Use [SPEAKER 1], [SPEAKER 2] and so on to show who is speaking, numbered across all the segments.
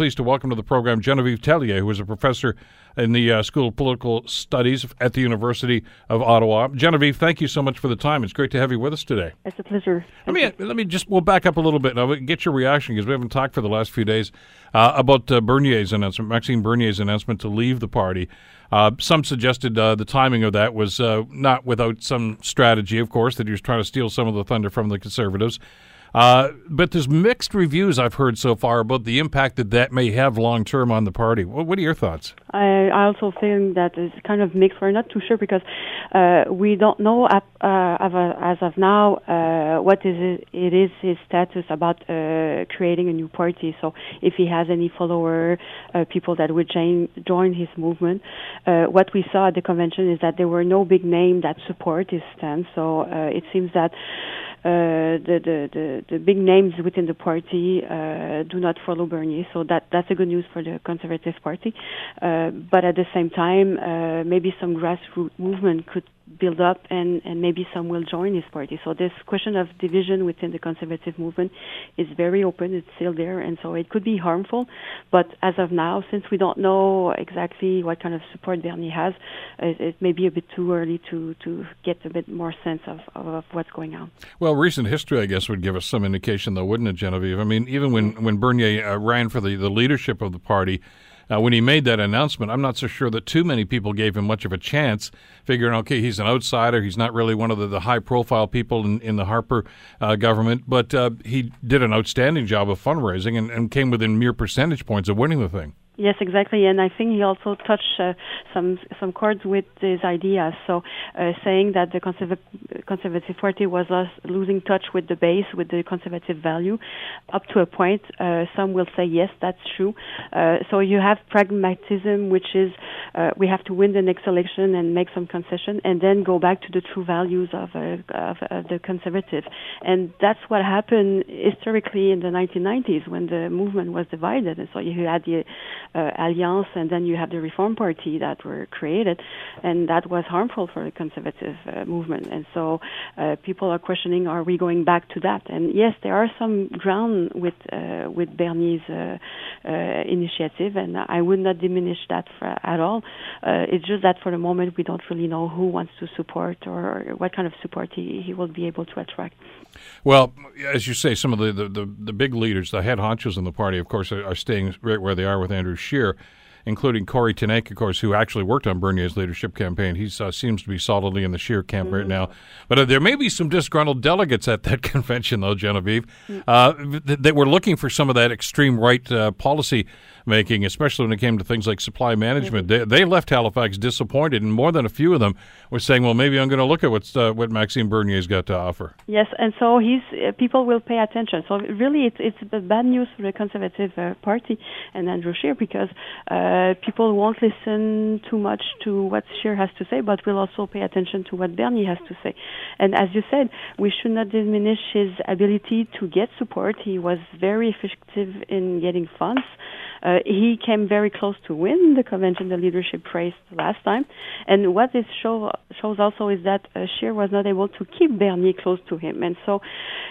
[SPEAKER 1] Pleased to welcome to the program Genevieve Tellier, who is a professor in the uh, School of Political Studies at the University of Ottawa. Genevieve, thank you so much for the time. It's great to have you with us today.
[SPEAKER 2] It's a pleasure.
[SPEAKER 1] Let me let me just we'll back up a little bit and I'll get your reaction because we haven't talked for the last few days uh, about uh, Bernier's announcement, Maxime Bernier's announcement to leave the party. Uh, some suggested uh, the timing of that was uh, not without some strategy, of course, that he was trying to steal some of the thunder from the Conservatives. Uh, but there's mixed reviews I've heard so far about the impact that that may have long term on the party. What, are your thoughts?
[SPEAKER 2] I, I also think that it's kind of mixed. We're not too sure because uh, we don't know uh, as of now uh, what is it, it is his status about uh, creating a new party. So if he has any follower, uh, people that would join, join his movement. what we saw at the convention is that there were no big names that support his stance. So it seems that the, the, the, the big names within the party uh, do not follow Bernier. So that, that's a good news for the Conservative Party. Uh, but at the same time, uh, maybe some grassroots movement could build up and, and maybe some will join his party. So this question of division within the conservative movement is very open. It's still there. And so it could be harmful. But as of now, since we don't know exactly what kind of support Bernier has, it, it may be a bit too early to, to get a bit more sense of, of what's going on.
[SPEAKER 1] Well, recent history, I guess, would give us some indication, though, wouldn't it, Genevieve? I mean, even when, when Bernier uh, ran for the, the leadership of the party, uh, when he made that announcement, I'm not so sure that too many people gave him much of a chance, figuring, okay, he's an outsider. He's not really one of the, the high profile people in, in the Harper uh, government, but uh, he did an outstanding job of fundraising and, and came within mere percentage points of winning the thing.
[SPEAKER 2] Yes, exactly, and I think he also touched uh, some some chords with his ideas. So, uh, saying that the conservative conservative party was lost, losing touch with the base, with the conservative value, up to a point. Uh, some will say yes, that's true. Uh, so you have pragmatism, which is uh, we have to win the next election and make some concession, and then go back to the true values of, uh, of, of the conservative, and that's what happened historically in the 1990s when the movement was divided, and so you had the uh, Alliance, and then you have the Reform Party that were created, and that was harmful for the conservative uh, movement. And so uh, people are questioning: Are we going back to that? And yes, there are some ground with uh, with Bernier's uh, uh, initiative, and I would not diminish that for, at all. Uh, it's just that for the moment we don't really know who wants to support or what kind of support he, he will be able to attract.
[SPEAKER 1] Well, as you say, some of the, the, the, the big leaders, the head honchos in the party, of course, are, are staying right where they are with Andrew Scheer including Kory Teneycke, of course, who actually worked on Bernier's leadership campaign. He uh, seems to be solidly in the Scheer camp mm-hmm. right now. But uh, there may be some disgruntled delegates at that convention, though, Genevieve, mm-hmm. uh, th- that were looking for some of that extreme right uh, policy making, especially when it came to things like supply management. Mm-hmm. They, they, left Halifax disappointed, and more than a few of them were saying, "Well, maybe I'm going to look at what's uh, what Maxime Bernier's got to offer."
[SPEAKER 2] Yes, and so he's uh, people will pay attention. So really, it's it's bad news for the Conservative uh, Party and Andrew Scheer because uh, people won't listen too much to what Scheer has to say, but will also pay attention to what Bernie has to say. And as you said, we should not diminish his ability to get support. He was very effective in getting funds. Uh, he came very close to win the convention, the leadership race last time. And what this show, shows also is that uh, was not able to keep Bernier close to him. And so,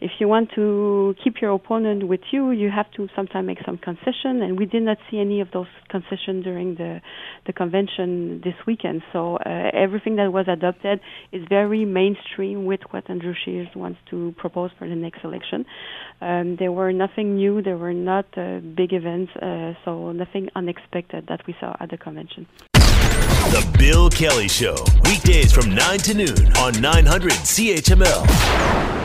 [SPEAKER 2] if you want to keep your opponent with you, you have to sometimes make some concession. And we did not see any of those concessions during the the convention this weekend. So uh, everything that was adopted is very mainstream with what Andrew Scheer's wants to propose for the next election. Um, there were nothing new. There were not uh, big events. Uh, so nothing unexpected that we saw at the convention.
[SPEAKER 3] The Bill Kelly Show, weekdays from 9 to noon on 900 CHML.